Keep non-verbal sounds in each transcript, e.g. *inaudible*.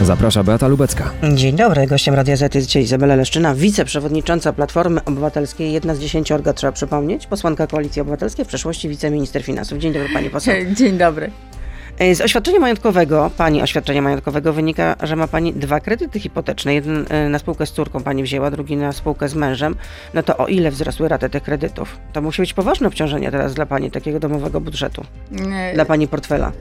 Zaprasza Beata Lubecka. Dzień dobry, gościem Radia Z jest dzisiaj Izabela Leszczyna, wiceprzewodnicząca Platformy Obywatelskiej, jedna z dziesięciorga, trzeba przypomnieć, posłanka Koalicji Obywatelskiej, w przeszłości wiceminister finansów. Dzień dobry pani poseł. *laughs* Dzień dobry. E, Z oświadczenia majątkowego, pani oświadczenia majątkowego wynika, że ma pani dwa kredyty hipoteczne. Jeden e, na spółkę z córką pani wzięła, drugi na spółkę z mężem. No to o ile wzrosły raty tych kredytów? To musi być poważne obciążenie teraz dla pani takiego domowego budżetu, dla pani portfela.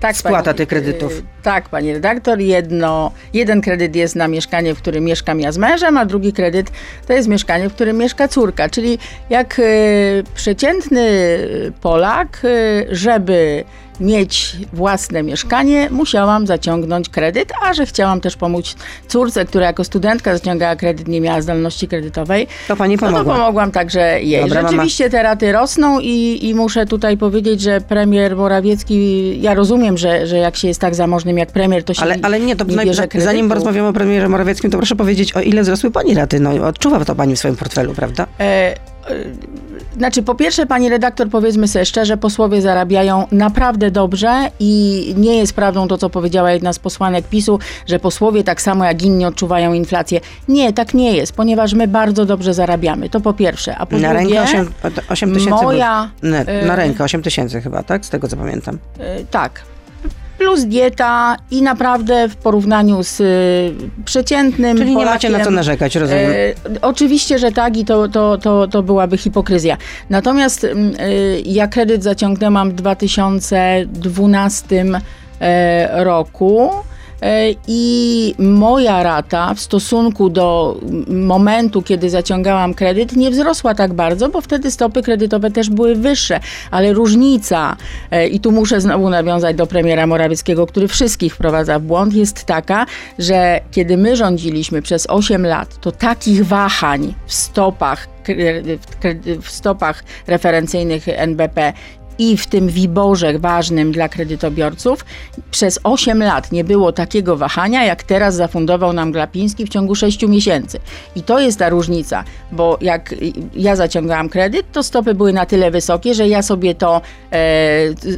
Tak, spłata pani- tych kredytów. y, Tak, pani redaktor. Jedno, jeden kredyt jest na mieszkanie, w którym mieszkam ja z mężem, a drugi kredyt to jest mieszkanie, w którym mieszka córka. Czyli jak y, przeciętny Polak, y, żeby mieć własne mieszkanie, musiałam zaciągnąć kredyt, a że chciałam też pomóc córce, która jako studentka zaciągała kredyt, nie miała zdolności kredytowej, To pani no to pomogła. pomogłam także jej. Dobra, mama. Rzeczywiście te raty rosną i, i muszę tutaj powiedzieć, że premier Morawiecki, ja rozumiem, że, że jak się jest tak zamożnym jak premier, to się Ale, ale nie, to nie bierze zanim kredytu. porozmawiamy o premierze Morawieckim, to proszę powiedzieć, o ile wzrosły pani raty. No, odczuwa to pani w swoim portfelu, prawda? E, znaczy, po pierwsze, pani redaktor, powiedzmy sobie szczerze, posłowie zarabiają naprawdę dobrze i nie jest prawdą to, co powiedziała jedna z posłanek PiSu, że posłowie tak samo jak inni odczuwają inflację. Nie, tak nie jest, ponieważ my bardzo dobrze zarabiamy. To po pierwsze. A po Na drugie, rękę 8, 8 tysięcy. moja, na, na e, rękę 8 tysięcy chyba, tak? Z tego co pamiętam. E, Tak. Plus dieta i naprawdę w porównaniu z y, przeciętnym Czyli nie Polakiem, macie na co narzekać, rozumiem. E, oczywiście, że tak i to, to, to, to byłaby hipokryzja. Natomiast y, ja kredyt zaciągnęłam w 2012 e, roku. E, I moja rata w stosunku do momentu, kiedy zaciągałam kredyt, nie wzrosła tak bardzo, bo wtedy stopy kredytowe też były wyższe. Ale różnica, e, i tu muszę znowu nawiązać do premiera Morawieckiego, który wszystkich wprowadza w błąd, jest taka, że kiedy my rządziliśmy przez 8 lat, to takich wahań w stopach, w stopach referencyjnych NBP i w tym wiborze ważnym dla kredytobiorców przez 8 lat nie było takiego wahania, jak teraz zafundował nam Glapiński w ciągu 6 miesięcy. I to jest ta różnica, bo jak ja zaciągałam kredyt, to stopy były na tyle wysokie, że ja sobie to e,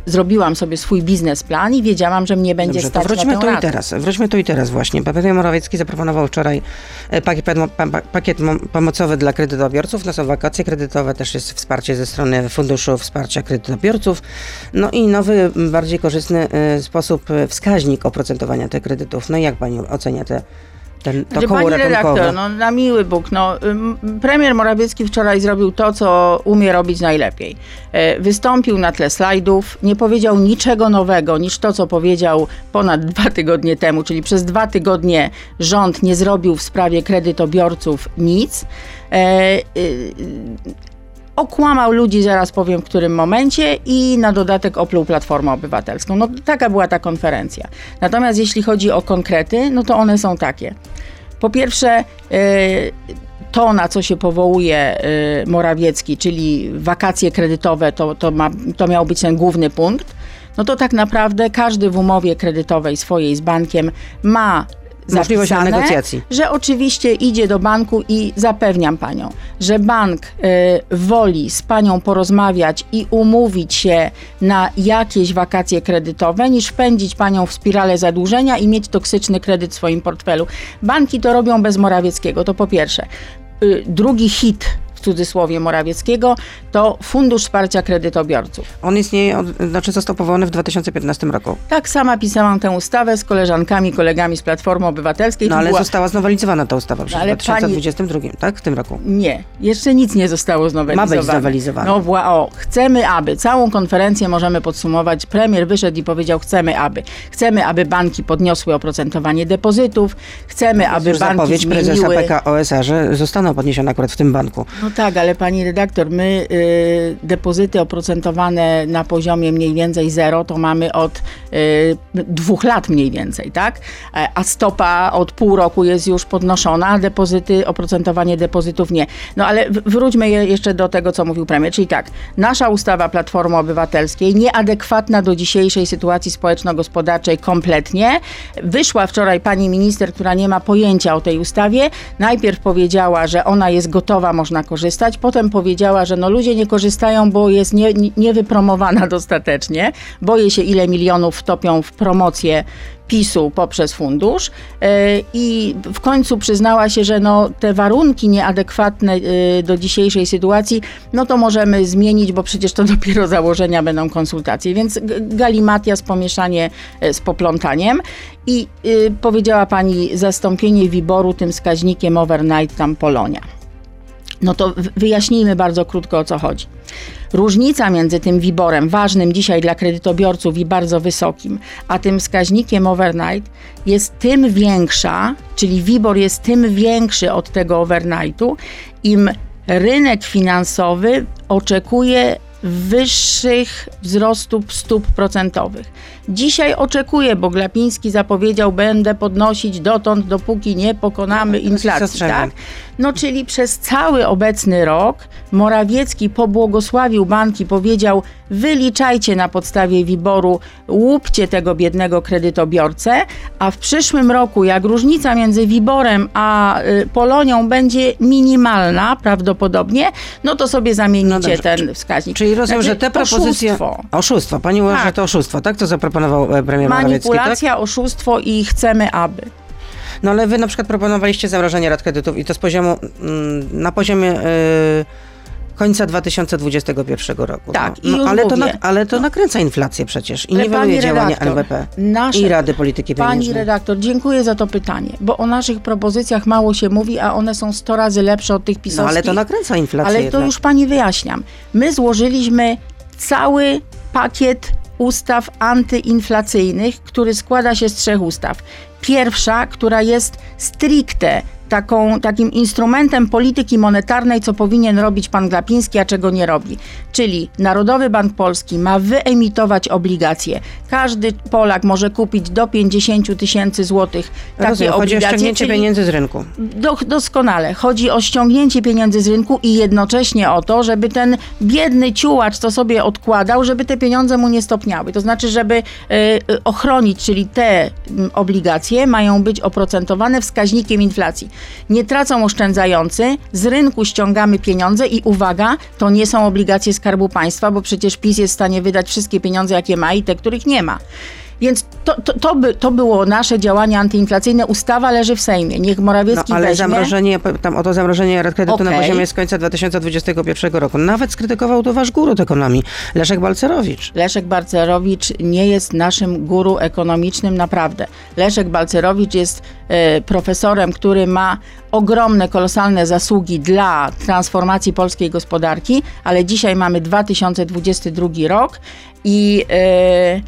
zrobiłam sobie swój biznesplan i wiedziałam, że mnie będzie Dobrze, to stać wróćmy na tu i teraz. Wróćmy tu i teraz właśnie. Premier Morawiecki zaproponował wczoraj e, pakiet, pa- pa- pakiet mo- pomocowy dla kredytobiorców. No są wakacje kredytowe, też jest wsparcie ze strony Funduszu Wsparcia Kredytobiorców. No i nowy, bardziej korzystny e, sposób, e, wskaźnik oprocentowania tych kredytów. No i jak pani ocenia te, ten, to Znaczy, koło Pani ratunkowe? redaktor, no na miły Bóg, no, premier Morawiecki wczoraj zrobił to, co umie robić najlepiej. E, Wystąpił na tle slajdów, nie powiedział niczego nowego niż to, co powiedział ponad dwa tygodnie temu, czyli przez dwa tygodnie rząd nie zrobił w sprawie kredytobiorców nic. E, okłamał ludzi, zaraz powiem w którym momencie i na dodatek opluł Platformę Obywatelską. No taka była ta konferencja. Natomiast jeśli chodzi o konkrety, no to one są takie. Po pierwsze, y, to, na co się powołuje y, Morawiecki, czyli wakacje kredytowe, to, to, ma, to miał być ten główny punkt, no to tak naprawdę każdy w umowie kredytowej swojej z bankiem ma Możliwość zapisane, negocjacji. że oczywiście idzie do banku i zapewniam panią, że bank y, woli z panią porozmawiać i umówić się na jakieś wakacje kredytowe, niż wpędzić panią w spiralę zadłużenia i mieć toksyczny kredyt w swoim portfelu. Banki to robią bez Morawieckiego, to po pierwsze. Y, drugi hit w cudzysłowie Morawieckiego to Fundusz Wsparcia Kredytobiorców. On istnieje, od, znaczy został powołany w 2015 roku. Tak sama pisałam tę ustawę z koleżankami, kolegami z Platformy Obywatelskiej. No ale była- została znowelizowana ta ustawa przecież w ale 2022, tak? W tym roku. Nie, jeszcze nic nie zostało znowelizowane. Ma być znowelizowane. No wła- o, chcemy, aby. Całą konferencję możemy podsumować. Premier wyszedł i powiedział, chcemy, aby. Chcemy, aby banki podniosły oprocentowanie depozytów. Chcemy, aby banki zapowiedź prezesa zmieniły... PK OSA, że zostaną podniesione akurat w tym banku. No tak, ale pani redaktor, my y, depozyty oprocentowane na poziomie mniej więcej zero to mamy od y, dwóch lat mniej więcej, tak? E, A stopa od pół roku jest już podnoszona, a depozyty, oprocentowanie depozytów nie. No ale wróćmy je- jeszcze do tego, co mówił premier, czyli tak, nasza ustawa Platformy Obywatelskiej nieadekwatna do dzisiejszej sytuacji społeczno-gospodarczej kompletnie. Wyszła wczoraj pani minister, która nie ma pojęcia o tej ustawie. Najpierw powiedziała, że ona jest gotowa, można korzystać korzystać. Potem powiedziała, że no ludzie nie korzystają, bo jest nie, nie- niewypromowana *laughs* dostatecznie. Boję się, ile milionów wtopią w promocję PiSu poprzez fundusz E, i w końcu przyznała się, że no, te warunki nieadekwatne e, do dzisiejszej sytuacji, no to możemy zmienić, bo przecież to *laughs* dopiero założenia będą konsultacje. Więc galimatias, pomieszanie e, z poplątaniem i powiedziała pani zastąpienie wiboru tym wskaźnikiem overnight tam Polonia. No to wyjaśnijmy bardzo krótko o co chodzi. Różnica między tym wiborem, ważnym dzisiaj dla kredytobiorców i bardzo wysokim, a tym wskaźnikiem overnight jest tym większa, czyli wibor jest tym większy od tego overnightu, im rynek finansowy oczekuje wyższych wzrostów stóp procentowych. Dzisiaj oczekuję, bo Glapiński zapowiedział, będę podnosić dotąd, dopóki nie pokonamy inflacji. zastrzegam. Tak? No czyli przez cały obecny rok Morawiecki pobłogosławił banki, powiedział wyliczajcie na podstawie WIBOR-u, łupcie tego biednego kredytobiorcę, a w przyszłym roku jak różnica między WIBOR-em a y, Polonią będzie minimalna prawdopodobnie, no to sobie zamienicie No ten wskaźnik. Czyli rozumiem, Znaczy, że te propozycje... Oszustwo. Oszustwo. Pani uważa, Tak. że to oszustwo, tak? To zaproponował e, premier tak? Manipulacja, oszustwo i chcemy aby. No ale wy na przykład proponowaliście zamrożenie rat kredytów i to z poziomu, mm, na poziomie y, końca 2021 roku. Tak, no, już ale, to mówię. ale to nakręca inflację przecież i Ale niweluje pani działania redaktor, NBP nasze- i Rady Polityki Pani Pieniężnej. redaktor, dziękuję za to pytanie, bo o naszych propozycjach mało się mówi, a one są 100 razy lepsze od tych No pisowskich. ale to nakręca inflację Ale to jednak. już pani wyjaśniam. My złożyliśmy cały pakiet ustaw antyinflacyjnych, który składa się z trzech ustaw. Pierwsza, która jest stricte taką, takim instrumentem polityki monetarnej, co powinien robić pan Glapiński, a czego nie robi. Czyli Narodowy Bank Polski ma wyemitować obligacje. Każdy Polak może kupić do 50 tysięcy złotych takie Rozumiem, chodzi o obligacje. ściągnięcie pieniędzy z rynku. do, doskonale. Chodzi o ściągnięcie pieniędzy z rynku i jednocześnie o to, żeby ten biedny ciułacz, co sobie odkładał, żeby te pieniądze mu nie stopniały. To znaczy, żeby e, e, ochronić, czyli te m, obligacje mają być oprocentowane wskaźnikiem inflacji. Nie tracą oszczędzający, z rynku ściągamy pieniądze i uwaga, to nie są obligacje Skarbu Państwa, bo przecież PiS jest w stanie wydać wszystkie pieniądze, jakie ma i te, których nie ma. Więc to, to, to, by, to było nasze działanie antyinflacyjne. Ustawa leży w Sejmie. Niech No, Morawiecki ale weźmie. zamrożenie, tam o to zamrożenie rat kredytu na Okej. poziomie z końca 2021 roku. Nawet skrytykował to wasz guru ekonomii, Leszek Balcerowicz. Leszek Balcerowicz nie jest naszym guru ekonomicznym, naprawdę. Leszek Balcerowicz jest e, profesorem, który ma ogromne, kolosalne zasługi dla transformacji polskiej gospodarki, ale dzisiaj mamy 2022 rok i e,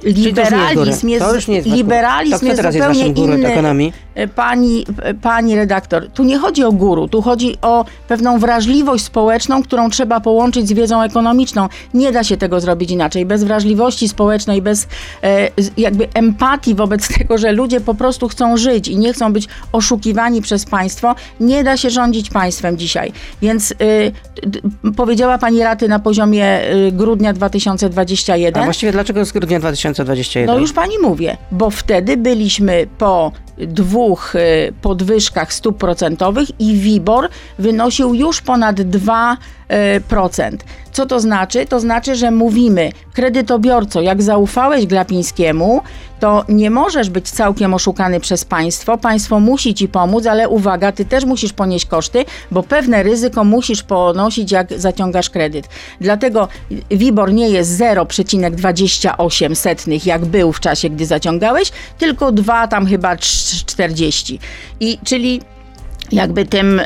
Czyli to już nie jest liberalizm jest, To już nie jest guru. liberalizm To jest teraz jest zupełnie guru inny. ekonomii? E, Pani, e, pani redaktor, tu nie chodzi o guru, tu chodzi o pewną wrażliwość społeczną, którą trzeba połączyć z wiedzą ekonomiczną. Nie da się tego zrobić inaczej. Bez wrażliwości społecznej, bez e, jakby empatii wobec *laughs* tego, że ludzie po prostu chcą żyć i nie chcą być oszukiwani przez państwo, nie da się rządzić państwem dzisiaj. Więc e, powiedziała pani raty na poziomie e, grudnia A 2021. właściwie dlaczego z grudnia 2021? No już pani mówię, bo wtedy byliśmy po dwóch y, podwyżkach stóp procentowych i WIBOR wynosił już ponad 2%. Co to znaczy? To znaczy, że mówimy, kredytobiorco, jak zaufałeś Glapińskiemu, to nie możesz być całkiem oszukany przez państwo. Państwo musi ci pomóc, ale uwaga, ty też musisz ponieść koszty, bo pewne ryzyko musisz ponosić, jak zaciągasz kredyt. Dlatego WIBOR nie jest 0,28 setnych, jak był w czasie, gdy zaciągałeś, tylko 2 tam chyba trz- 40. I czyli jakby tym e,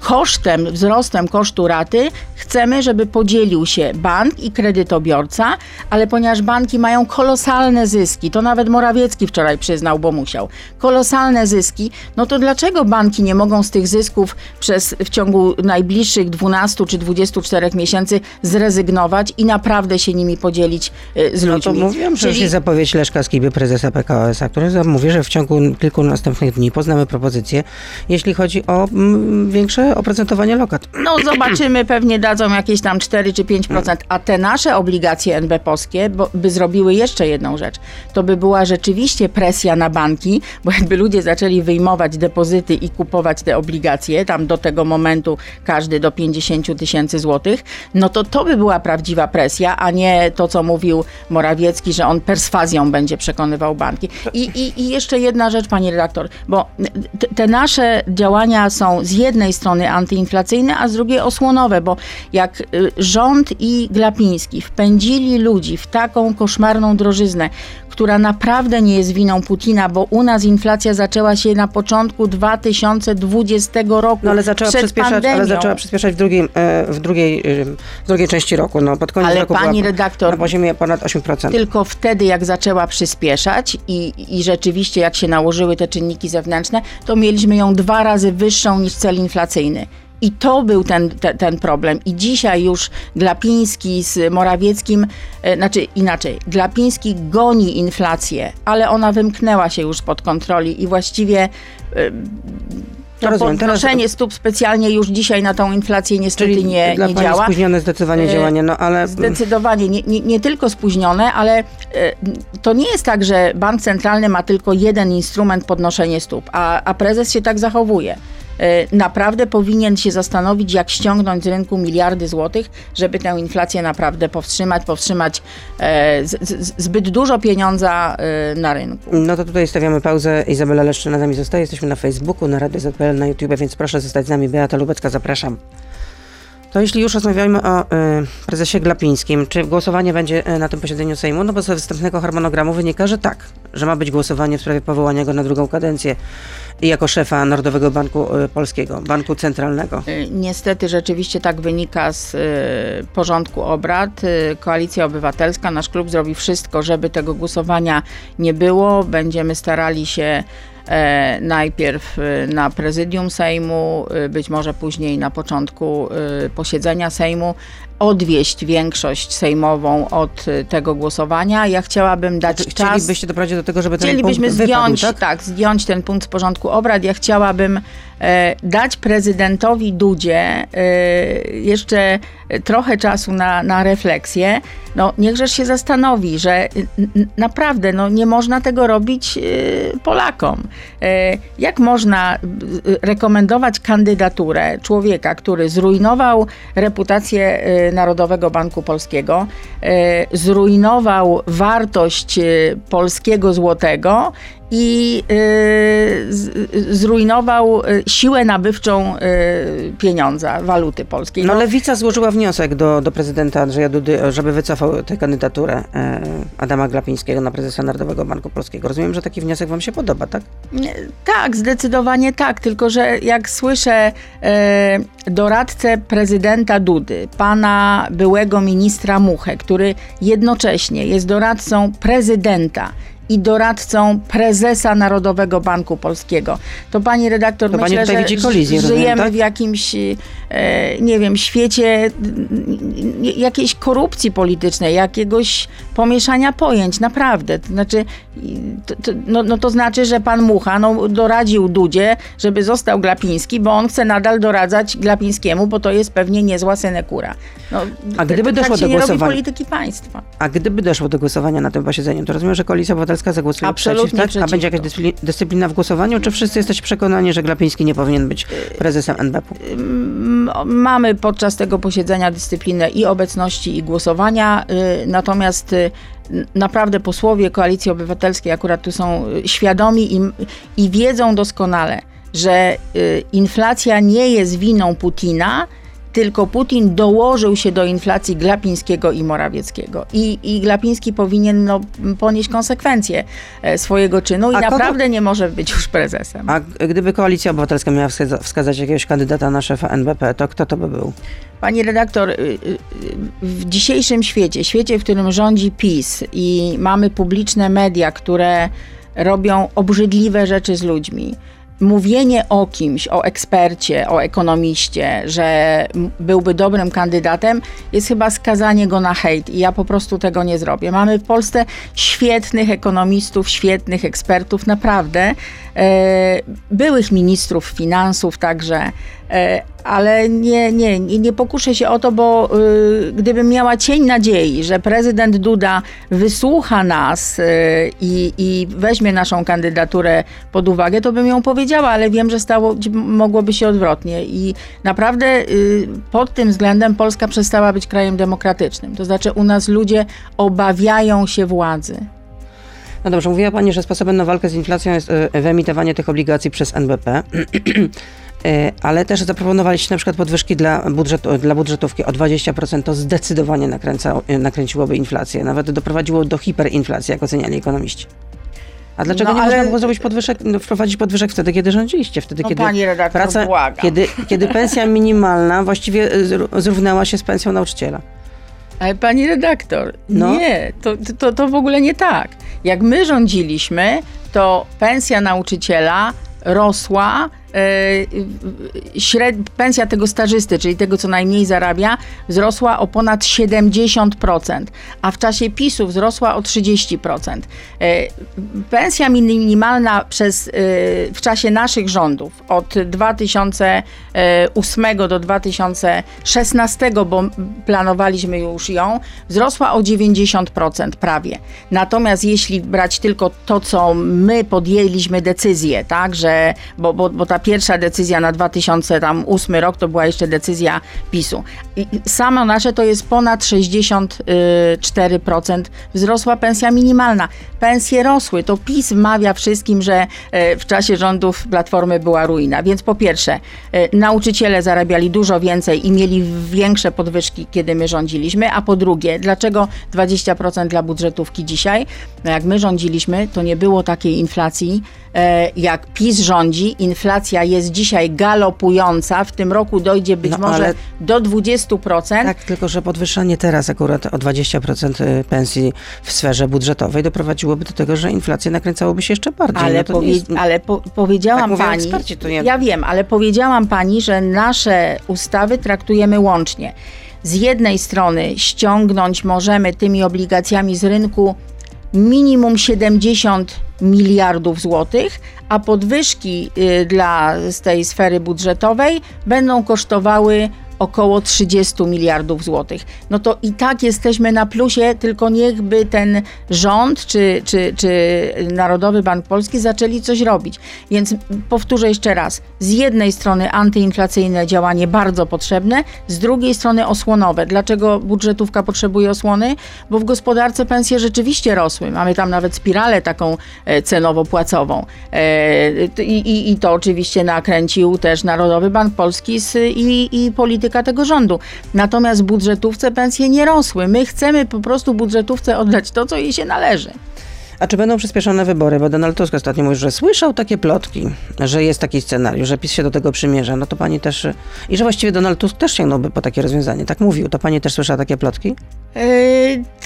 kosztem, wzrostem kosztu raty chcemy, żeby podzielił się bank i kredytobiorca, ale ponieważ banki mają kolosalne zyski, to nawet Morawiecki wczoraj przyznał, bo musiał, kolosalne zyski, no to dlaczego banki nie mogą z tych zysków przez w ciągu najbliższych 12 czy 24 miesięcy zrezygnować i naprawdę się nimi podzielić e, z No ludźmi? to mówiłam, że Czyli- jest zapowiedź Leszka Skiby, prezesa PKOS-a, który za- mówi, że w ciągu kilku następnych dni poznamy propozycję, jeśli chodzi chodzi o mm, większe oprocentowanie lokat. No zobaczymy, pewnie dadzą jakieś tam 4 czy 5%, a te nasze obligacje NB-polskie bo, by zrobiły jeszcze jedną rzecz. To by była rzeczywiście presja na banki, bo jakby ludzie zaczęli wyjmować depozyty i kupować te obligacje, tam do tego momentu każdy do 50 tysięcy złotych, no to to by była prawdziwa presja, a nie to, co mówił Morawiecki, że on perswazją będzie przekonywał banki. I, i, i jeszcze jedna rzecz, pani redaktor, bo te nasze działania są z jednej strony antyinflacyjne, a z drugiej osłonowe, bo jak y, rząd i Glapiński wpędzili ludzi w taką koszmarną drożyznę, która naprawdę nie jest winą Putina, bo u nas inflacja zaczęła się na początku 2020 roku. No ale zaczęła, przed przyspieszać, ale pandemią. zaczęła przyspieszać w drugiej, e, w drugiej, w drugiej części roku. No, pod koniec Ale roku pani redaktor, na poziomie ponad 8%. Tylko wtedy, jak zaczęła przyspieszać i, i rzeczywiście jak się nałożyły te czynniki zewnętrzne, to mieliśmy ją dwa razy wyższą niż cel inflacyjny. I to był ten, te, ten problem. I dzisiaj już Glapiński z Morawieckim, e, znaczy inaczej, Glapiński goni inflację, ale ona wymknęła się już spod kontroli i właściwie e, to Rozumiem. Teraz- podnoszenie stóp specjalnie już dzisiaj na tą inflację niestety Czyli nie, dla nie pani działa. spóźnione zdecydowanie E, działanie, no ale... Zdecydowanie, nie, nie, nie tylko spóźnione, ale e, to nie jest tak, że bank centralny ma tylko jeden instrument podnoszenia stóp, a, a prezes się tak zachowuje. E, Naprawdę powinien się zastanowić, jak ściągnąć z rynku miliardy złotych, żeby tę inflację naprawdę powstrzymać, powstrzymać e, zbyt dużo pieniądza e, na rynku. No to tutaj stawiamy pauzę. Izabela Leszczyna z nami zostaje. Jesteśmy na Facebooku, na Radio ZPL, na YouTube, więc proszę zostać z nami. Beata Lubecka, zapraszam. To jeśli już rozmawiamy o y, prezesie Glapińskim, czy głosowanie będzie y, na tym posiedzeniu Sejmu? No bo ze wstępnego harmonogramu wynika, że tak, że ma być głosowanie w sprawie powołania go na drugą kadencję jako szefa Narodowego Banku y, Polskiego, Banku Centralnego. Y, Niestety rzeczywiście tak wynika z porządku obrad. Koalicja Obywatelska, nasz klub zrobi wszystko, żeby tego głosowania nie było. Będziemy starali się najpierw y, na prezydium Sejmu, y, być może później na początku posiedzenia Sejmu odwieść większość sejmową od tego głosowania. Ja chciałabym dać Czy czas... Chcielibyście doprowadzić do tego, żeby ten Chcielibyśmy punkt wypadł, zdjąć, tak? tak? zdjąć ten punkt z porządku obrad. Ja chciałabym e, dać prezydentowi Dudzie e, jeszcze trochę czasu na, na refleksję. No, niechżeż się zastanowi, że naprawdę no, nie można tego robić e, Polakom. E, jak można e, rekomendować kandydaturę człowieka, który zrujnował reputację e, Narodowego Banku Polskiego, e, zrujnował wartość e, polskiego złotego i z, zrujnował e, siłę nabywczą e, pieniądza, waluty polskiej. No, Lewica złożyła wniosek do, do prezydenta Andrzeja Dudy, żeby wycofał tę kandydaturę e, Adama Glapińskiego na prezesa Narodowego Banku Polskiego. Rozumiem, że taki wniosek wam się podoba, tak? Tak, zdecydowanie tak, tylko że jak słyszę e, doradcę prezydenta Dudy, pana byłego ministra Muchę, który jednocześnie jest doradcą prezydenta i doradcą prezesa Narodowego Banku Polskiego. To pani redaktor, To pani myślę, tutaj że kolizję, żyjemy rozumiem, tak? w jakimś, e, nie wiem, świecie jakiejś korupcji politycznej, jakiegoś pomieszania pojęć, naprawdę. To znaczy, to, to, no, no to znaczy, że pan Mucha no, doradził Dudzie, żeby został Glapiński, bo on chce nadal doradzać Glapińskiemu, bo to jest pewnie niezła senekura. No, A gdyby tak doszło się do głosowania- polityki państwa. A gdyby doszło do głosowania na tym posiedzeniu, to rozumiem, że Koalicja Obywatelska zagłosuje Absolutnie przeciw, tak? A przeciwko. będzie jakaś dyscypli- dyscyplina w głosowaniu, czy wszyscy jesteście przekonani, że Glapiński nie powinien być prezesem NBP-u? M- Mamy podczas tego posiedzenia dyscyplinę i obecności, i głosowania, y, natomiast y, naprawdę posłowie Koalicji Obywatelskiej akurat tu są y, świadomi i, i wiedzą doskonale, że inflacja nie jest winą Putina, tylko Putin dołożył się do inflacji Glapińskiego i Morawieckiego. I, i Glapiński powinien no, ponieść konsekwencje e, swojego czynu i A kogo- naprawdę nie może być już prezesem. A gdyby Koalicja Obywatelska miała wskaza- wskazać jakiegoś kandydata na szefa NBP, to kto to by był? Pani redaktor, y, y, w dzisiejszym świecie, świecie, w którym rządzi PiS i mamy publiczne media, które robią obrzydliwe rzeczy z ludźmi, mówienie o kimś, o ekspercie, o ekonomiście, że byłby dobrym kandydatem, jest chyba skazanie go na hejt i ja po prostu tego nie zrobię. Mamy w Polsce świetnych ekonomistów, świetnych ekspertów, naprawdę, byłych ministrów finansów także, e, ale nie, nie, nie pokuszę się o to, bo y, gdybym miała cień nadziei, że prezydent Duda wysłucha nas y, i, i weźmie naszą kandydaturę pod uwagę, to bym ją powiedziała, ale wiem, że stało, mogłoby się odwrotnie. I naprawdę y, pod tym względem Polska przestała być krajem demokratycznym. To znaczy u nas ludzie obawiają się władzy. No dobrze, mówiła Pani, że sposobem na walkę z inflacją jest wyemitowanie tych obligacji przez NBP. *clears throat* E, ale też zaproponowaliście na przykład podwyżki dla, budżetu, dla budżetówki o 20%, to zdecydowanie nakręca, nakręciłoby inflację, nawet doprowadziło do hiperinflacji, jak oceniali ekonomiści. A dlaczego no, nie ale... można było zrobić podwyżek, no, wprowadzić podwyżek wtedy, kiedy rządziliście? Wtedy, no, kiedy pani redaktor, praca, błagam. kiedy, kiedy pensja minimalna właściwie zrównała się z pensją nauczyciela. Ale pani redaktor, no. nie, to, to, to w ogóle nie tak. Jak my rządziliśmy, to pensja nauczyciela rosła śred... pensja tego stażysty, czyli tego, co najmniej zarabia, wzrosła o ponad 70%, a w czasie PiSu wzrosła o 30%. E, pensja minimalna przez, e, w czasie naszych rządów od 2008 do 2016, bo planowaliśmy już ją, wzrosła o 90% prawie. Natomiast jeśli brać tylko to, co my podjęliśmy decyzję, tak, że, bo, bo, bo ta pierwsza decyzja na 2008 rok to była jeszcze decyzja PiSu. I samo nasze to jest ponad 64% wzrosła pensja minimalna. Pensje rosły. To PiS wmawia wszystkim, że e, w czasie rządów Platformy była ruina. Więc po pierwsze, e, nauczyciele zarabiali dużo więcej i mieli większe podwyżki, kiedy my rządziliśmy. A po drugie, dlaczego 20% dla budżetówki dzisiaj? No jak my rządziliśmy, to nie było takiej inflacji, e, jak PiS rządzi. Inflacja inflacja jest dzisiaj galopująca, w tym roku dojdzie być no, może do 20%. Tak, tylko że podwyższanie teraz akurat o 20% y, pensji w sferze budżetowej doprowadziłoby do tego, że inflacja nakręcałoby się jeszcze bardziej. Ale, no powie, jest... ale po, powiedziałam tak pani, eksperci, nie... ja wiem, ale powiedziałam pani, że nasze ustawy traktujemy łącznie. Z jednej strony ściągnąć możemy tymi obligacjami z rynku minimum 70 miliardów złotych, a podwyżki y, dla z tej sfery budżetowej będą kosztowały około 30 miliardów złotych. No to i tak jesteśmy na plusie, tylko niechby ten rząd czy, czy, czy Narodowy Bank Polski zaczęli coś robić. Więc powtórzę jeszcze raz. Z jednej strony antyinflacyjne działanie bardzo potrzebne, z drugiej strony osłonowe. Dlaczego budżetówka potrzebuje osłony? Bo w gospodarce pensje rzeczywiście rosły. Mamy tam nawet spiralę taką e, cenowo-płacową. E, I, i, I to oczywiście nakręcił też Narodowy Bank Polski z, i, i polityka polityka tego rządu. Natomiast budżetówce pensje nie rosły. My chcemy po prostu budżetówce oddać to, co jej się należy. A czy będą przyspieszone wybory? Bo Donald Tusk ostatnio mówił, że słyszał takie plotki, że jest taki scenariusz, że PiS się do tego przymierza. No to pani też... I że właściwie Donald Tusk też sięgnąłby po takie rozwiązanie. Tak mówił. To pani też słyszała takie plotki? Yy,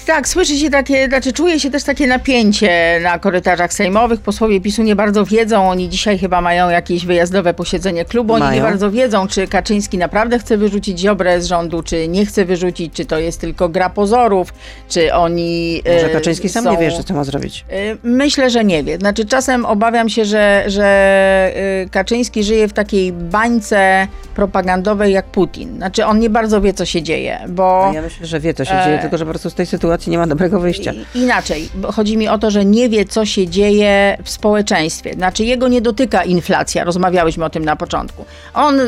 tak, słyszy się takie, znaczy czuje się też takie napięcie na korytarzach sejmowych. Posłowie PiSu nie bardzo wiedzą, oni dzisiaj chyba mają jakieś wyjazdowe posiedzenie klubu, oni mają. nie bardzo wiedzą, czy Kaczyński naprawdę chce wyrzucić Ziobrę z rządu, czy nie chce wyrzucić, czy to jest tylko gra pozorów, czy oni Może yy, Kaczyński sam nie wie jeszcze, co ma zrobić. Yy, myślę, że nie wie. Znaczy czasem obawiam się, że, że Kaczyński żyje w takiej bańce propagandowej jak Putin. Znaczy on nie bardzo wie, co się dzieje, bo... Ja myślę, że wie, co się dzieje dzieje, tylko że po prostu z tej sytuacji nie ma dobrego wyjścia. Inaczej, chodzi mi o to, że nie wie, co się dzieje w społeczeństwie. Znaczy, jego nie dotyka inflacja, rozmawiałyśmy o tym na początku. On y,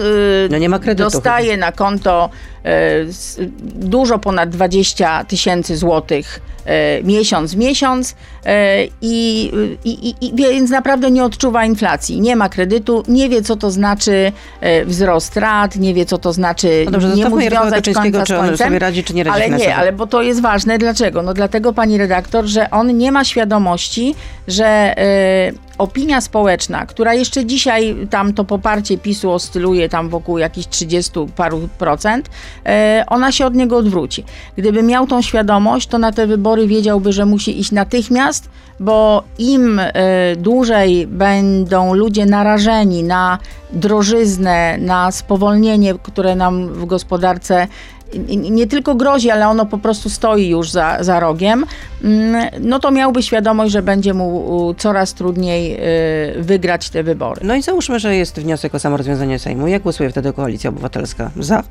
no nie ma kredytu, dostaje chyba. na konto y, dużo ponad 20 tysięcy złotych y, miesiąc miesiąc i, i, i, więc naprawdę nie odczuwa inflacji. Nie ma kredytu, nie wie, co to znaczy wzrost rat, nie wie, co to znaczy no dobrze, nie móc wiązać końca czy on sobie radzi, czy nie radzi Ale nie, ale bo to jest ważne. Dlaczego? No dlatego, pani redaktor, że on nie ma świadomości, że opinia społeczna, która jeszcze dzisiaj tam to poparcie PiSu oscyluje tam wokół jakichś 30 paru procent, e, ona się od niego odwróci. Gdyby miał tą świadomość, to na te wybory wiedziałby, że musi iść natychmiast, bo im e, dłużej będą ludzie narażeni na drożyznę, na spowolnienie, które nam w gospodarce nie tylko grozi, ale ono po prostu stoi już za, za rogiem, mm, no to miałby świadomość, że będzie mu coraz trudniej y, wygrać te wybory. No i załóżmy, że jest wniosek o samorozwiązanie Sejmu. Jak głosuje wtedy Koalicja Obywatelska? Za?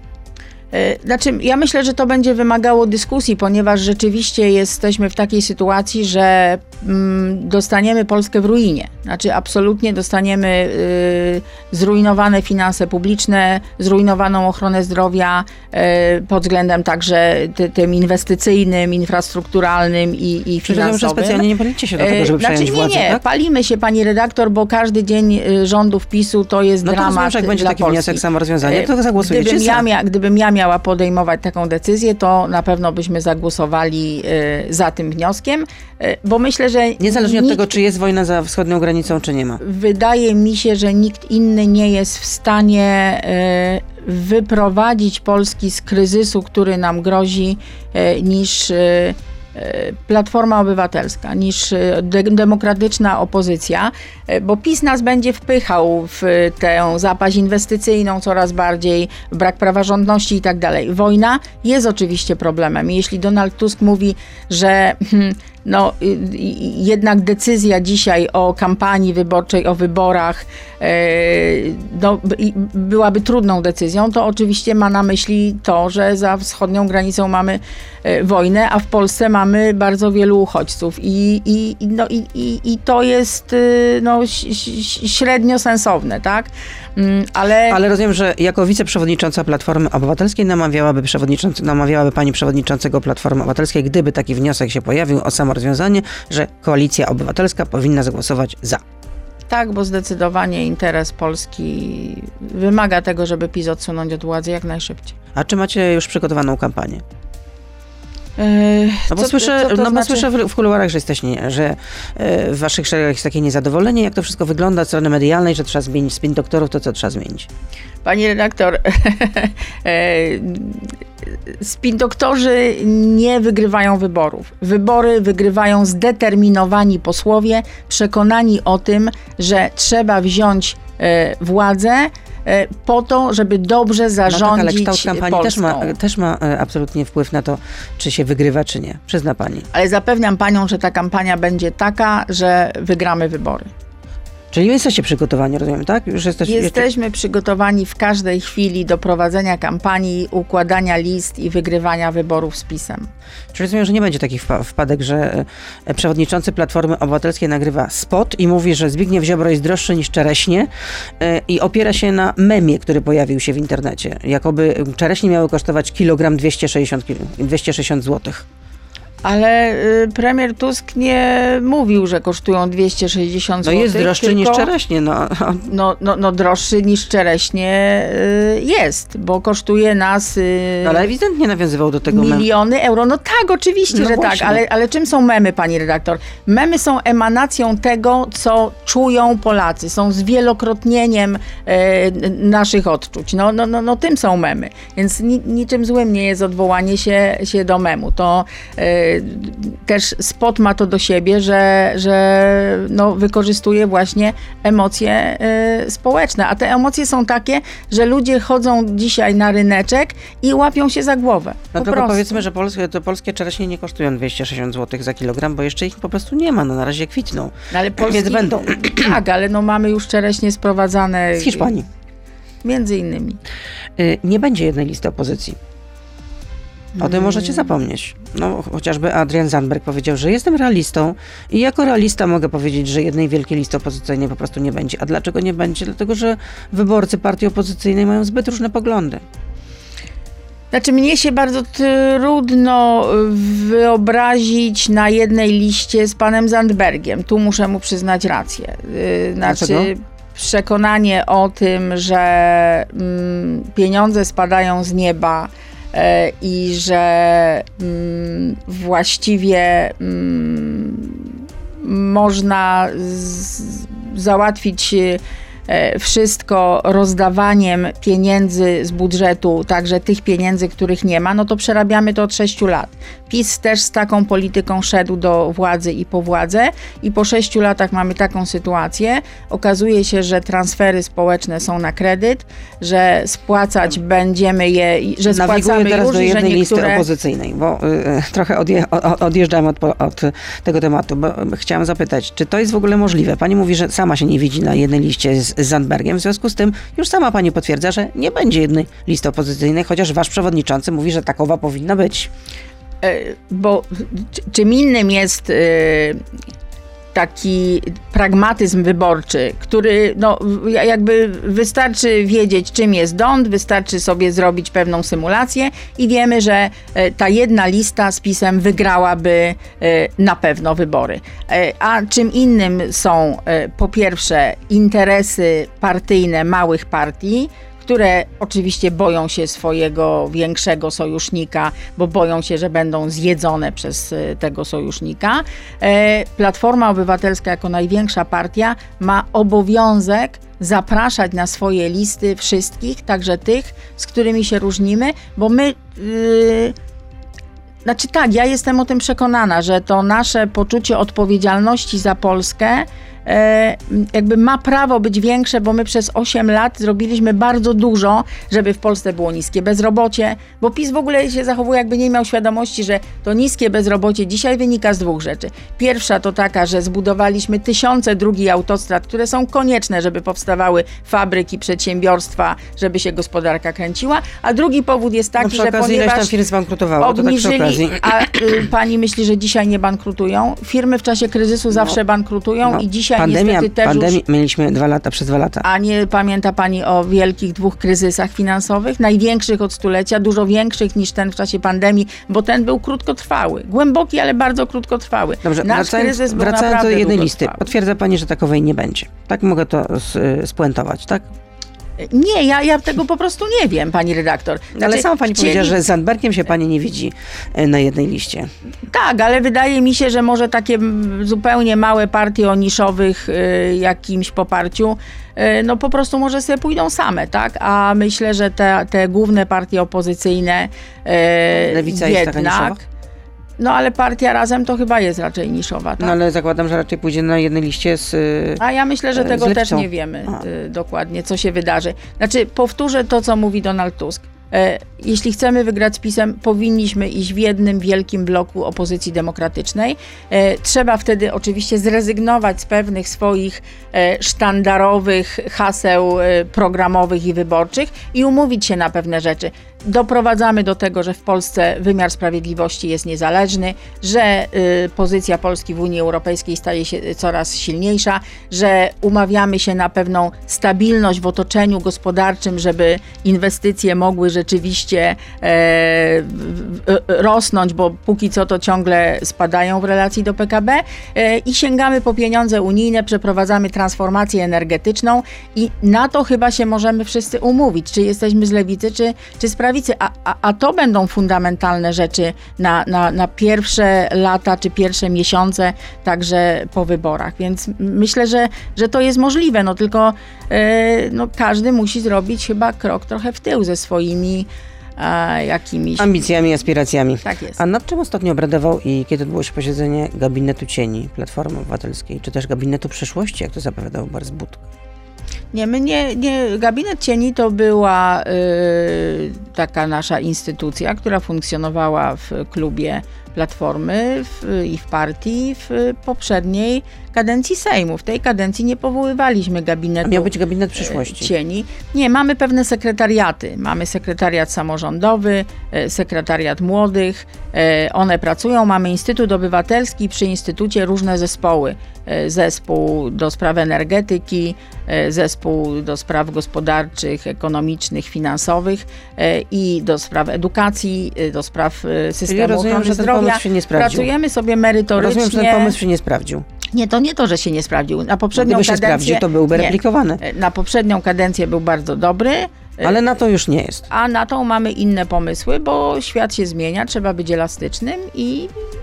E, znaczy, ja myślę, że to będzie wymagało dyskusji, ponieważ rzeczywiście jesteśmy w takiej sytuacji, że mm, dostaniemy Polskę w ruinie. Znaczy, absolutnie dostaniemy y, zrujnowane finanse publiczne, zrujnowaną ochronę zdrowia y, pod względem także ty, tym inwestycyjnym, infrastrukturalnym i, i finansowym. że specjalnie nie palicie się do tego, żeby znaczy, przejąć nie, nie, tak? palimy się, pani redaktor, bo każdy dzień rządów PiSu to jest no to dramat rozumiem, że jak będzie taki Polski. wniosek samorozwiązania, to zagłosujecie gdybym ja, mia, gdybym ja miała podejmować taką decyzję, to na pewno byśmy zagłosowali y, za tym wnioskiem, y, bo myślę, że. Niezależnie nikt, od tego, czy jest wojna za wschodnią granicą, czy nie ma. Wydaje mi się, że nikt inny nie jest w stanie y, wyprowadzić Polski z kryzysu, który nam grozi, niż Platforma Obywatelska niż e, demokratyczna opozycja, e, bo PiS nas będzie wpychał w tę zapaść inwestycyjną coraz bardziej, brak praworządności i tak dalej. Wojna jest oczywiście problemem. Jeśli Donald Tusk mówi, że hmm, no, jednak decyzja dzisiaj o kampanii wyborczej, o wyborach e, no, byłaby trudną decyzją, to oczywiście ma na myśli to, że za wschodnią granicą mamy e, wojnę, a w Polsce mamy bardzo wielu uchodźców i, i, no, i, i, to jest e, no, średnio sensowne, tak? Mm, ale... Ale rozumiem, że jako wiceprzewodnicząca Platformy Obywatelskiej namawiałaby, przewodniczący, namawiałaby pani przewodniczącego Platformy Obywatelskiej, gdyby taki wniosek się pojawił o samorozwiązanie, że Koalicja Obywatelska powinna zagłosować za. Tak, bo zdecydowanie interes Polski wymaga tego, żeby PiS odsunąć od władzy jak najszybciej. A czy macie już przygotowaną kampanię? Yy, no bo co, słyszę, co no bo znaczy? słyszę w, w kuluarach, że, jesteście, że yy, w waszych szeregach jest takie niezadowolenie, jak to wszystko wygląda od strony medialnej, że trzeba zmienić spin doktorów, to co trzeba zmienić? Pani redaktor, yy, *laughs* spin doktorzy nie wygrywają wyborów. Wybory wygrywają zdeterminowani posłowie, przekonani o tym, że trzeba wziąć władzę, E, po to, żeby dobrze zarządzić no tak, ale kształt kampanii też ma, też ma e, absolutnie wpływ na to, czy się wygrywa, czy nie. Przyzna pani. Ale zapewniam panią, że ta kampania będzie taka, że wygramy wybory. Czyli jesteście przygotowani, rozumiem, tak? Już jesteście, Jesteśmy jeszcze... przygotowani w każdej chwili do prowadzenia kampanii, układania list i wygrywania wyborów z pisem. Czyli rozumiem, że nie będzie takich wpadek, że e, przewodniczący Platformy Obywatelskiej nagrywa spot i mówi, że Zbigniew Ziobro jest droższy niż czereśnie e, i opiera się na memie, który pojawił się w internecie. Jakoby czereśnie miały kosztować kilogram 260, 260 złotych. Ale y, premier Tusk nie mówił, że kosztują 260 zł. No jest droższy tylko, niż czereśnie. No. No, no, no droższy niż czereśnie y, jest, bo kosztuje nas... Y, ale ewidentnie nawiązywał do tego Miliony mem. euro. No tak, oczywiście, no że tak, właśnie. tak. Ale, ale czym są memy, pani redaktor? Memy są emanacją tego, co czują Polacy. Są zwielokrotnieniem naszych odczuć. No, no, no, no tym są memy. Więc ni, niczym złym nie jest odwołanie się, się do memu. To też spot ma to do siebie, że, że no, wykorzystuje właśnie emocje y, społeczne. A te emocje są takie, że ludzie chodzą dzisiaj na ryneczek i łapią się za głowę. No tylko prostu. powiedzmy, że polskie, to polskie czereśnie nie kosztują 260 zł za kilogram, bo jeszcze ich po prostu nie ma. No na razie kwitną. No, ale polski, Więc będą. *clears throat* Tak, ale no mamy już czereśnie sprowadzane. Z Hiszpanii. Między innymi. Y, nie będzie jednej listy opozycji. O tym możecie zapomnieć. No, chociażby Adrian Zandberg powiedział, że jestem realistą i jako realista mogę powiedzieć, że jednej wielkiej listy opozycyjnej po prostu nie będzie. A dlaczego nie będzie? Dlatego, że wyborcy partii opozycyjnej mają zbyt różne poglądy. Znaczy, mnie się bardzo trudno wyobrazić na jednej liście z panem Zandbergiem. Tu muszę mu przyznać rację. Y, znaczy, Dlaczego? przekonanie o tym, że mm, pieniądze spadają z nieba i że mm, właściwie mm, można załatwić E, wszystko rozdawaniem pieniędzy z budżetu, także tych pieniędzy, których nie ma, no to przerabiamy to od 6 lat. PiS też z taką polityką szedł do władzy i po władzę i po 6 latach mamy taką sytuację. Okazuje się, że transfery społeczne są na kredyt, że spłacać będziemy je, że spłacamy teraz już, do jednej niektóre... listy opozycyjnej, bo y, trochę odje, odjeżdżam od, od tego tematu, bo chciałam zapytać, czy to jest w ogóle możliwe? Pani mówi, że sama się nie widzi na jednej liście z z Zandbergiem. W związku z tym już sama pani potwierdza, że nie będzie jednej listy opozycyjnej, chociaż wasz przewodniczący mówi, że takowa powinna być. E, bo czym innym jest e, taki pragmatyzm wyborczy, który no, jakby wystarczy wiedzieć, czym jest dąd, wystarczy sobie zrobić pewną symulację i wiemy, że e, ta jedna lista z pisem wygrałaby e, na pewno wybory. E, a czym innym są po pierwsze interesy partyjne małych partii, które oczywiście boją się swojego większego sojusznika, bo boją się, że będą zjedzone przez e, tego sojusznika. E, Platforma Obywatelska jako największa partia ma obowiązek zapraszać na swoje listy wszystkich, także tych, z którymi się różnimy, bo my. Yy, znaczy tak, ja jestem o tym przekonana, że to nasze poczucie odpowiedzialności za Polskę E, jakby ma prawo być większe, bo my przez 8 lat zrobiliśmy bardzo dużo, żeby w Polsce było niskie bezrobocie, bo PiS w ogóle się zachowuje, jakby nie miał świadomości, że to niskie bezrobocie dzisiaj wynika z dwóch rzeczy. Pierwsza to taka, że zbudowaliśmy tysiące drugich autostrad, które są konieczne, żeby powstawały fabryki, przedsiębiorstwa, żeby się gospodarka kręciła, a drugi powód jest taki, no, że ponieważ tam firm zbankrutowało, obniżyli, tak a y, pani myśli, że dzisiaj nie bankrutują? Firmy w czasie kryzysu no, zawsze bankrutują no, i dzisiaj dzisiaj pandemia, niestety też pandemii już... mieliśmy dwa lata, przez dwa lata. A nie pamięta Pani o wielkich dwóch kryzysach finansowych? Największych od stulecia, dużo większych niż ten w czasie pandemii, bo ten był krótkotrwały. Głęboki, ale bardzo krótkotrwały. Dobrze, Nasz wracając, kryzys był wracając do jednej listy. Potwierdza Pani, że takowej nie będzie. Tak mogę to spuentować, tak? Nie, ja, ja tego po prostu nie wiem, pani redaktor. Znaczy, ale sama pani chcieli... powiedziała, że z Zandbergiem się pani nie widzi e, na jednej liście. Tak, ale wydaje mi się, że może takie zupełnie małe partie o niszowych y, jakimś poparciu y, no po prostu może sobie pójdą same, tak? A myślę, że te, te główne partie opozycyjne Lewica jednak... jest taka niszowa? No ale partia razem to chyba jest raczej niszowa. Tak? No ale zakładam, że raczej pójdzie na jednej liście z. A ja myślę, że tego też nie wiemy. Y, dokładnie, co się wydarzy. Znaczy, powtórzę to, co mówi Donald Tusk. E, jeśli chcemy wygrać z PiSem, powinniśmy iść w jednym wielkim bloku opozycji demokratycznej. E, trzeba wtedy oczywiście zrezygnować z pewnych swoich e, sztandarowych haseł programowych i wyborczych i umówić się na pewne rzeczy doprowadzamy do tego, że w Polsce wymiar sprawiedliwości jest niezależny, że y, pozycja Polski w Unii Europejskiej staje się coraz silniejsza, że umawiamy się na pewną stabilność w otoczeniu gospodarczym, żeby inwestycje mogły rzeczywiście e, rosnąć, bo póki co to ciągle spadają w relacji do PKB e, i sięgamy po pieniądze unijne, przeprowadzamy transformację energetyczną i na to chyba się możemy wszyscy umówić, czy jesteśmy z lewicy, czy, czy z prawicy, a, a, a to będą fundamentalne rzeczy na, na, na pierwsze lata czy pierwsze miesiące, także po wyborach. Więc myślę, że, że to jest możliwe, no tylko e, no, każdy musi zrobić chyba krok trochę w tył ze swoimi e, jakimiś... Ambicjami, aspiracjami. Tak jest. A nad czym ostatnio obradował i kiedy odbyło się posiedzenie gabinetu cieni Platformy Obywatelskiej, czy też gabinetu przyszłości, jak to zapowiadał Borys Budka? Nie, my nie, nie, gabinet cieni to była y, taka nasza instytucja, która funkcjonowała w klubie Platformy w, i w partii w poprzedniej kadencji Sejmu. W tej kadencji nie powoływaliśmy gabinetu. A miał być gabinet przyszłości. Cieni. Nie, mamy pewne sekretariaty. Mamy sekretariat samorządowy, e, sekretariat młodych. E, one pracują. Mamy Instytut Obywatelski, przy Instytucie różne zespoły. E, zespół do spraw energetyki, zespół do spraw gospodarczych, ekonomicznych, finansowych i do spraw edukacji, do spraw systemu rozumiem, ochrony zdrowia. Pracujemy sobie merytorycznie. Rozumiem, że ten pomysł się nie sprawdził. Nie, to nie to, że się nie sprawdził. Na poprzednią Gdyby się kadencję, sprawdził, to byłby nie, replikowany. Na poprzednią kadencję był bardzo dobry. Ale na to już nie jest. A na to mamy inne pomysły, bo świat się zmienia, trzeba być elastycznym i e,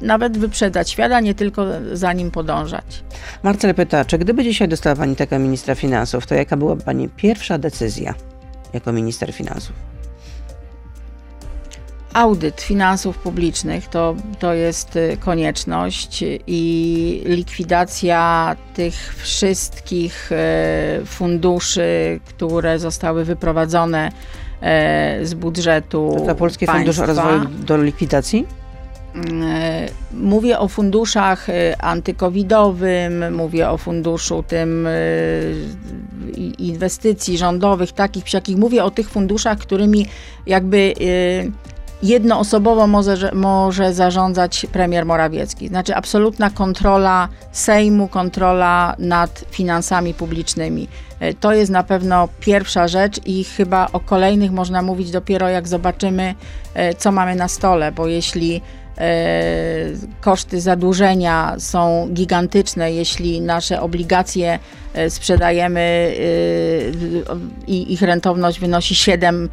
nawet wyprzedzać świata, nie tylko za nim podążać. Marcel pyta, czy gdyby dzisiaj dostała Pani taką ministra finansów, to jaka byłaby Pani pierwsza decyzja jako minister finansów? Audyt finansów publicznych to, to jest y, konieczność i likwidacja tych wszystkich y, funduszy, które zostały wyprowadzone y, z budżetu. To, Polski. Fundusz Rozwoju do likwidacji? Mówię o funduszach antykowidowym, mówię o funduszu tym inwestycji rządowych, takich psiakich. Mówię o tych funduszach, którymi jakby jednoosobowo może, może zarządzać premier Morawiecki. Znaczy absolutna kontrola Sejmu, kontrola nad finansami publicznymi. E, to jest na pewno pierwsza rzecz i chyba o kolejnych można mówić dopiero jak zobaczymy, e, co mamy na stole, bo jeśli e, koszty zadłużenia są gigantyczne, jeśli nasze obligacje sprzedajemy i ich rentowność wynosi 7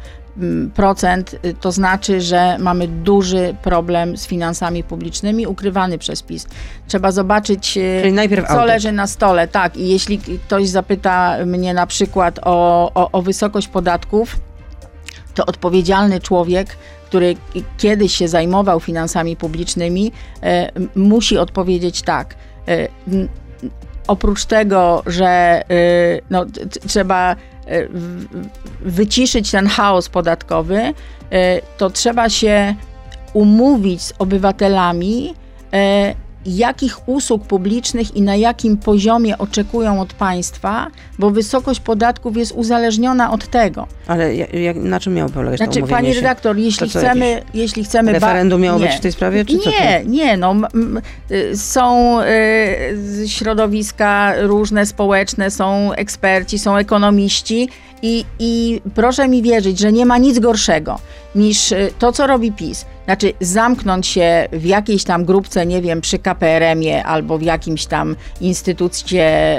procent, to znaczy, że mamy duży problem z finansami publicznymi, ukrywany przez PiS. Trzeba zobaczyć, co audyt. leży na stole. Tak, i jeśli ktoś zapyta mnie na przykład o, o, o wysokość podatków, to odpowiedzialny człowiek, który kiedyś się zajmował finansami publicznymi, e, musi odpowiedzieć tak. E, oprócz tego, że e, no, trzeba wyciszyć ten chaos podatkowy, to trzeba się umówić z obywatelami, jakich usług publicznych i na jakim poziomie oczekują od państwa, bo wysokość podatków jest uzależniona od tego. Ale jak, na czym miało polegać Znaczy, to pani się? redaktor, jeśli chcemy, jeśli chcemy... Referendum miało nie. być w tej sprawie, czy co? Nie, nie, no y, są y, środowiska różne społeczne, są eksperci, są ekonomiści i, i proszę mi wierzyć, że nie ma nic gorszego niż y, to, co robi PiS. Znaczy zamknąć się w jakiejś tam grupce, nie wiem, przy KPRM-ie albo w jakimś tam instytucie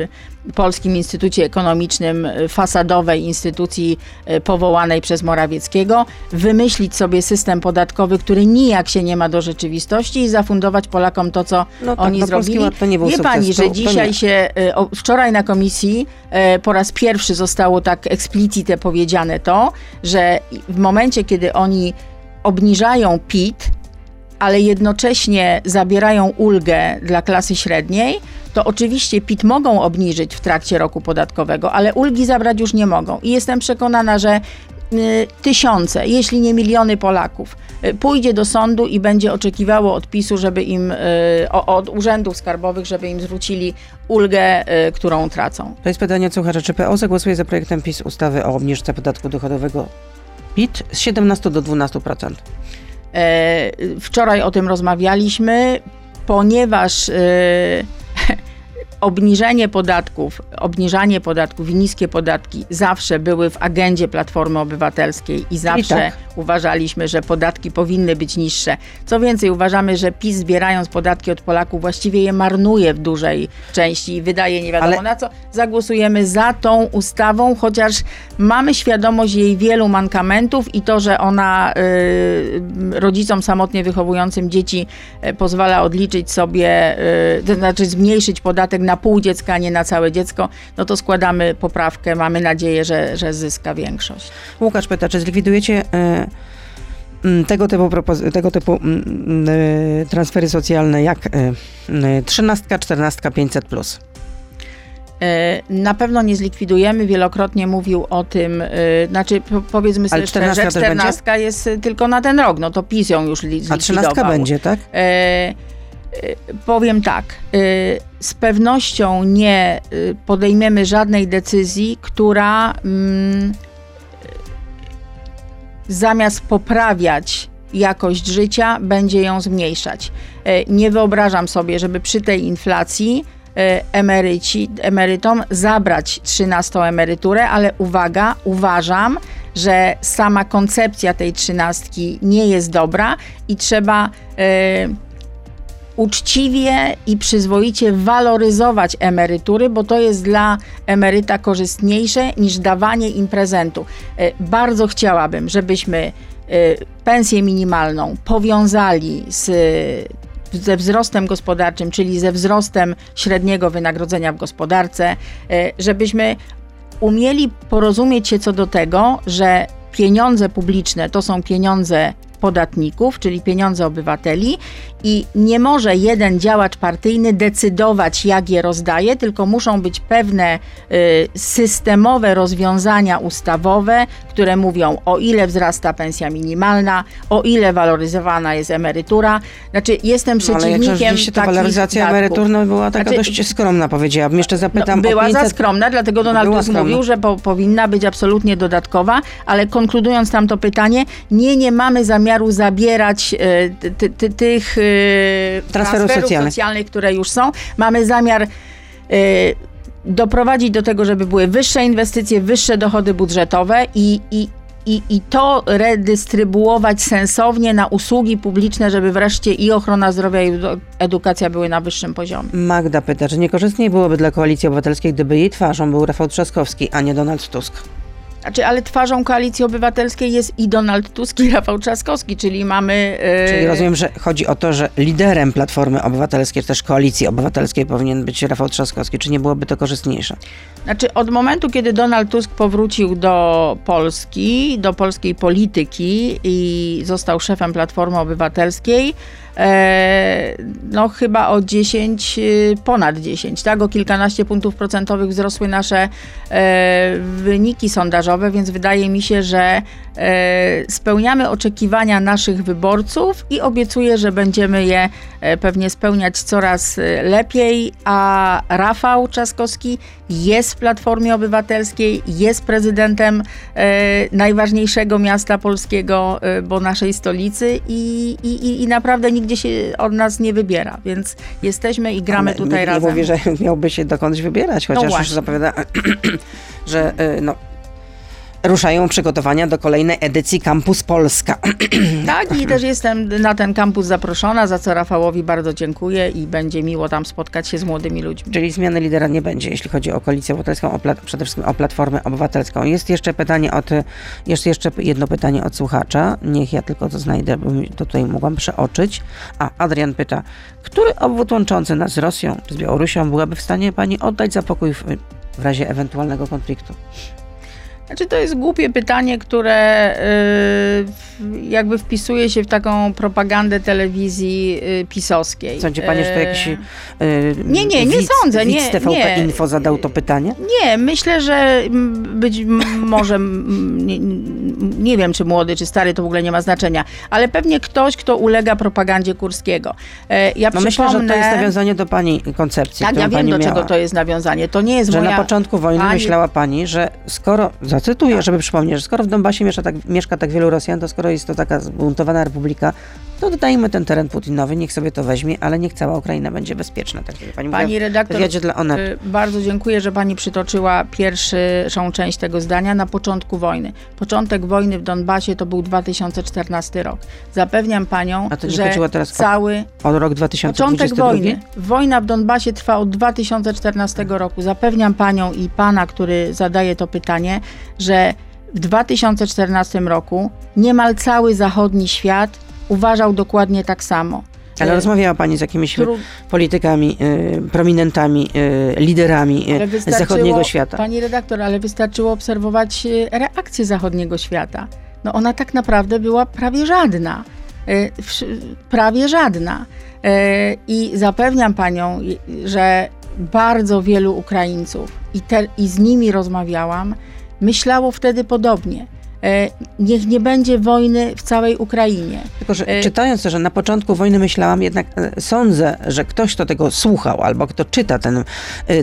yy, Polskim Instytucie Ekonomicznym, y, fasadowej instytucji y, powołanej przez Morawieckiego, wymyślić sobie system podatkowy, który nijak się nie ma do rzeczywistości i zafundować Polakom to, co no tak, oni no zrobili. To nie był Wie sukces, pani, że to, to dzisiaj nie. się, o, wczoraj na komisji po raz pierwszy zostało tak eksplicite powiedziane to, że w momencie, kiedy oni obniżają PIT, ale jednocześnie zabierają ulgę dla klasy średniej, to oczywiście PIT mogą obniżyć w trakcie roku podatkowego, ale ulgi zabrać już nie mogą. I jestem przekonana, że y, tysiące, jeśli nie miliony Polaków y, pójdzie do sądu i będzie oczekiwało od PiSu, żeby im, y, od urzędów skarbowych, żeby im zwrócili ulgę, którą tracą. To jest pytanie od słuchacza. Czy PO zagłosuje za projektem PiS ustawy o obniżce podatku dochodowego PIT z 17 do 12%? E, wczoraj o tym rozmawialiśmy, ponieważ e, obniżenie podatków, obniżanie podatków i niskie podatki zawsze były w agendzie Platformy Obywatelskiej i zawsze tak. uważaliśmy, że podatki powinny być niższe. Co więcej, uważamy, że PiS zbierając podatki od Polaków właściwie je marnuje w dużej części i wydaje nie wiadomo Ale... na co. Zagłosujemy za tą ustawą, chociaż mamy świadomość jej wielu mankamentów i to, że ona y, rodzicom samotnie wychowującym dzieci y, pozwala odliczyć sobie, y, to znaczy zmniejszyć podatek na na pół dziecka, a nie na całe dziecko, no to składamy poprawkę. Mamy nadzieję, że, że zyska większość. Łukasz pyta, czy zlikwidujecie y, tego typu, tego typu y, transfery socjalne jak y, 13, 14, 500 plus? Na pewno nie zlikwidujemy. Wielokrotnie mówił o tym, znaczy powiedzmy sobie szczerze, że 14 jest tylko na ten rok, no to PiS ją już zlikwidował. A 13 będzie, tak? E, powiem tak, z pewnością nie podejmiemy żadnej decyzji, która mm, zamiast poprawiać jakość życia, będzie ją zmniejszać. Nie wyobrażam sobie, żeby przy tej inflacji emeryci, emerytom zabrać 13 emeryturę, ale uwaga, uważam, że sama koncepcja tej trzynastki nie jest dobra i trzeba uczciwie i przyzwoicie waloryzować emerytury, bo to jest dla emeryta korzystniejsze niż dawanie im prezentu. E, bardzo chciałabym, żebyśmy pensję minimalną powiązali z ze wzrostem gospodarczym, czyli ze wzrostem średniego wynagrodzenia w gospodarce, żebyśmy umieli porozumieć się co do tego, że pieniądze publiczne to są pieniądze podatników, czyli pieniądze obywateli i nie może jeden działacz partyjny decydować, jak je rozdaje, tylko muszą być pewne y, systemowe rozwiązania ustawowe, które mówią, o ile wzrasta pensja minimalna, o ile waloryzowana jest emerytura. Znaczy, jestem przeciwnikiem no, ale jak ta waloryzacja emerytur no, była taka znaczy, dość skromna, powiedziałabym. Jeszcze zapytam no, Była 500... za skromna, dlatego Donald Tusk mówił, że po, powinna być absolutnie dodatkowa, ale konkludując tam to pytanie, nie, nie mamy zamiaru zabierać y, tych y, transferów, socjalnych. socjalnych, które już są. Mamy zamiar y, doprowadzić do tego, żeby były wyższe inwestycje, wyższe dochody budżetowe i, i, i, i to redystrybuować sensownie na usługi publiczne, żeby wreszcie i ochrona zdrowia, i edukacja były na wyższym poziomie. Magda pyta, czy niekorzystniej byłoby dla Koalicji Obywatelskiej, gdyby jej twarzą był Rafał Trzaskowski, a nie Donald Tusk? Znaczy, ale twarzą koalicji obywatelskiej jest i Donald Tusk, i Rafał Trzaskowski, czyli mamy. Yy... Czyli rozumiem, że chodzi o to, że liderem Platformy Obywatelskiej, czy też koalicji obywatelskiej powinien być Rafał Trzaskowski. Czy nie byłoby to korzystniejsze? Znaczy, od momentu, kiedy Donald Tusk powrócił do Polski, do polskiej polityki i został szefem Platformy Obywatelskiej, no chyba o 10, y, ponad 10, tak? O kilkanaście punktów procentowych wzrosły nasze e, wyniki sondażowe, więc wydaje mi się, że e, spełniamy oczekiwania naszych wyborców i obiecuję, że będziemy je pewnie spełniać coraz lepiej, a Rafał Trzaskowski jest w Platformie Obywatelskiej, jest prezydentem najważniejszego miasta polskiego, bo naszej stolicy i, i, i naprawdę nigdzie się od nas nie wybiera, więc jesteśmy i gramy Ale tutaj nie, razem. Nie mówię, że miałby się dokądś wybierać, chociaż no już zapowiada, *clears throat* że y, no, ruszają przygotowania do kolejnej edycji Campus Polska. *clears throat* Tak, i też jestem na ten kampus zaproszona, za co Rafałowi bardzo dziękuję i będzie miło tam spotkać się z młodymi ludźmi. Czyli zmiany lidera nie będzie, jeśli chodzi o Koalicję Obywatelską, o przede wszystkim o Platformę Obywatelską. Jest jeszcze pytanie od, jest jeszcze jedno pytanie od słuchacza. Niech ja tylko to znajdę, bo to tutaj mogłam przeoczyć. A Adrian pyta, który obwód łączący nas z Rosją, z Białorusią byłaby w stanie pani oddać za pokój w, w razie ewentualnego konfliktu? Znaczy to jest głupie pytanie, które y, jakby wpisuje się w taką propagandę telewizji y, pisowskiej. Sądzi pani, że to jakiś y, Nie, nie, nie widz, sądzę. Widz nie, TVP nie. Info zadał to pytanie? Nie, myślę, że być może, nie, nie wiem czy młody, czy stary, to w ogóle nie ma znaczenia, ale pewnie ktoś, kto ulega propagandzie Kurskiego. E, ja no myślę, że to jest nawiązanie do pani koncepcji, Tak, ja wiem, do miała. czego to jest nawiązanie. To nie jest że moja... na początku wojny pani... myślała pani, że skoro zacytuję, tak. żeby przypomnieć, że skoro w Donbasie mieszka tak, mieszka tak wielu Rosjan, to skoro jest to taka zbuntowana republika, to dodajmy ten teren Putinowy, niech sobie to weźmie, ale niech cała Ukraina będzie bezpieczna. Tak pani pani redaktor, dla Onet. Y, bardzo dziękuję, że pani przytoczyła pierwszą część tego zdania na początku wojny. Początek wojny w Donbasie to był 2014 rok. Zapewniam panią, że cały... O, o rok 2022? Początek wojny. Wojna w Donbasie trwa od 2014 roku. Zapewniam panią i pana, który zadaje to pytanie, że w 2014 roku niemal cały zachodni świat uważał dokładnie tak samo. Ale rozmawiała Pani z jakimiś politykami, y, prominentami, y, liderami y, zachodniego świata. Pani redaktor, ale wystarczyło obserwować y, reakcję zachodniego świata. No ona tak naprawdę była prawie żadna. Y, prawie żadna. Y, I zapewniam Panią, że bardzo wielu Ukraińców, i, te, i z nimi rozmawiałam, myślało wtedy podobnie. E, niech nie będzie wojny w całej Ukrainie. Tylko, że e, czytając to, że na początku wojny myślałam, jednak e, sądzę, że ktoś, kto tego słuchał albo kto czyta ten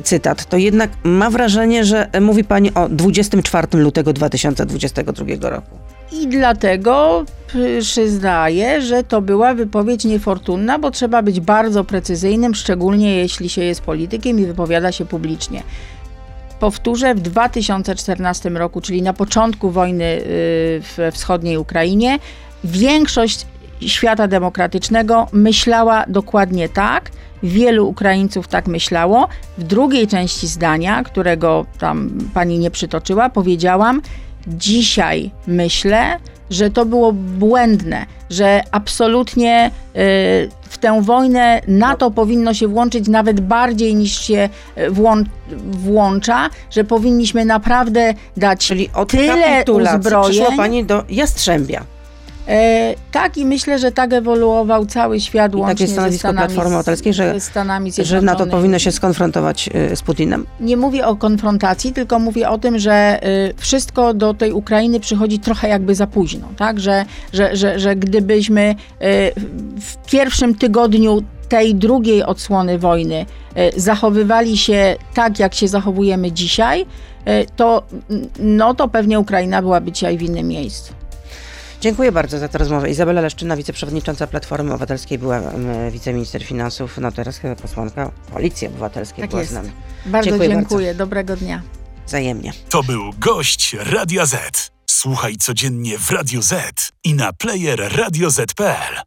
cytat, to jednak ma wrażenie, że mówi pani o 24 lutego 2022 roku. I dlatego przyznaję, że to była wypowiedź niefortunna, bo trzeba być bardzo precyzyjnym, szczególnie jeśli się jest politykiem i wypowiada się publicznie. Powtórzę, w 2014 roku, czyli na początku wojny y, w wschodniej Ukrainie, większość świata demokratycznego myślała dokładnie tak. Wielu Ukraińców tak myślało. W drugiej części zdania, którego tam pani nie przytoczyła, powiedziałam: dzisiaj myślę, że to było błędne, że absolutnie y, w tę wojnę NATO powinno się włączyć nawet bardziej niż się y, włą- włącza, że powinniśmy naprawdę dać Czyli od tyle uzbrojeń. pani do Jastrzębia. E, tak i myślę, że tak ewoluował cały świat I łącznie takie stanowisko ze Stanami, Platformy Obywatelskiej, że- Stanami Że NATO powinno się skonfrontować y, z Putinem. Nie mówię o konfrontacji, tylko mówię o tym, że y, wszystko do tej Ukrainy przychodzi trochę jakby za późno, tak? Że, że, że, że gdybyśmy y, w pierwszym tygodniu tej drugiej odsłony wojny zachowywali się tak, jak się zachowujemy dzisiaj, to, no, to pewnie Ukraina byłaby dzisiaj w innym miejscu. Dziękuję bardzo za tę rozmowę. Izabela Leszczyna, wiceprzewodnicząca Platformy Obywatelskiej, była em, wiceminister finansów, no teraz chyba posłanka Koalicji Obywatelskiej Tak była jest. z nami. Bardzo Dziękuję dziękuję. bardzo. Dobrego dnia. Wzajemnie. To był gość Radia Z. Słuchaj codziennie w Radio Z i na player radioz.pl.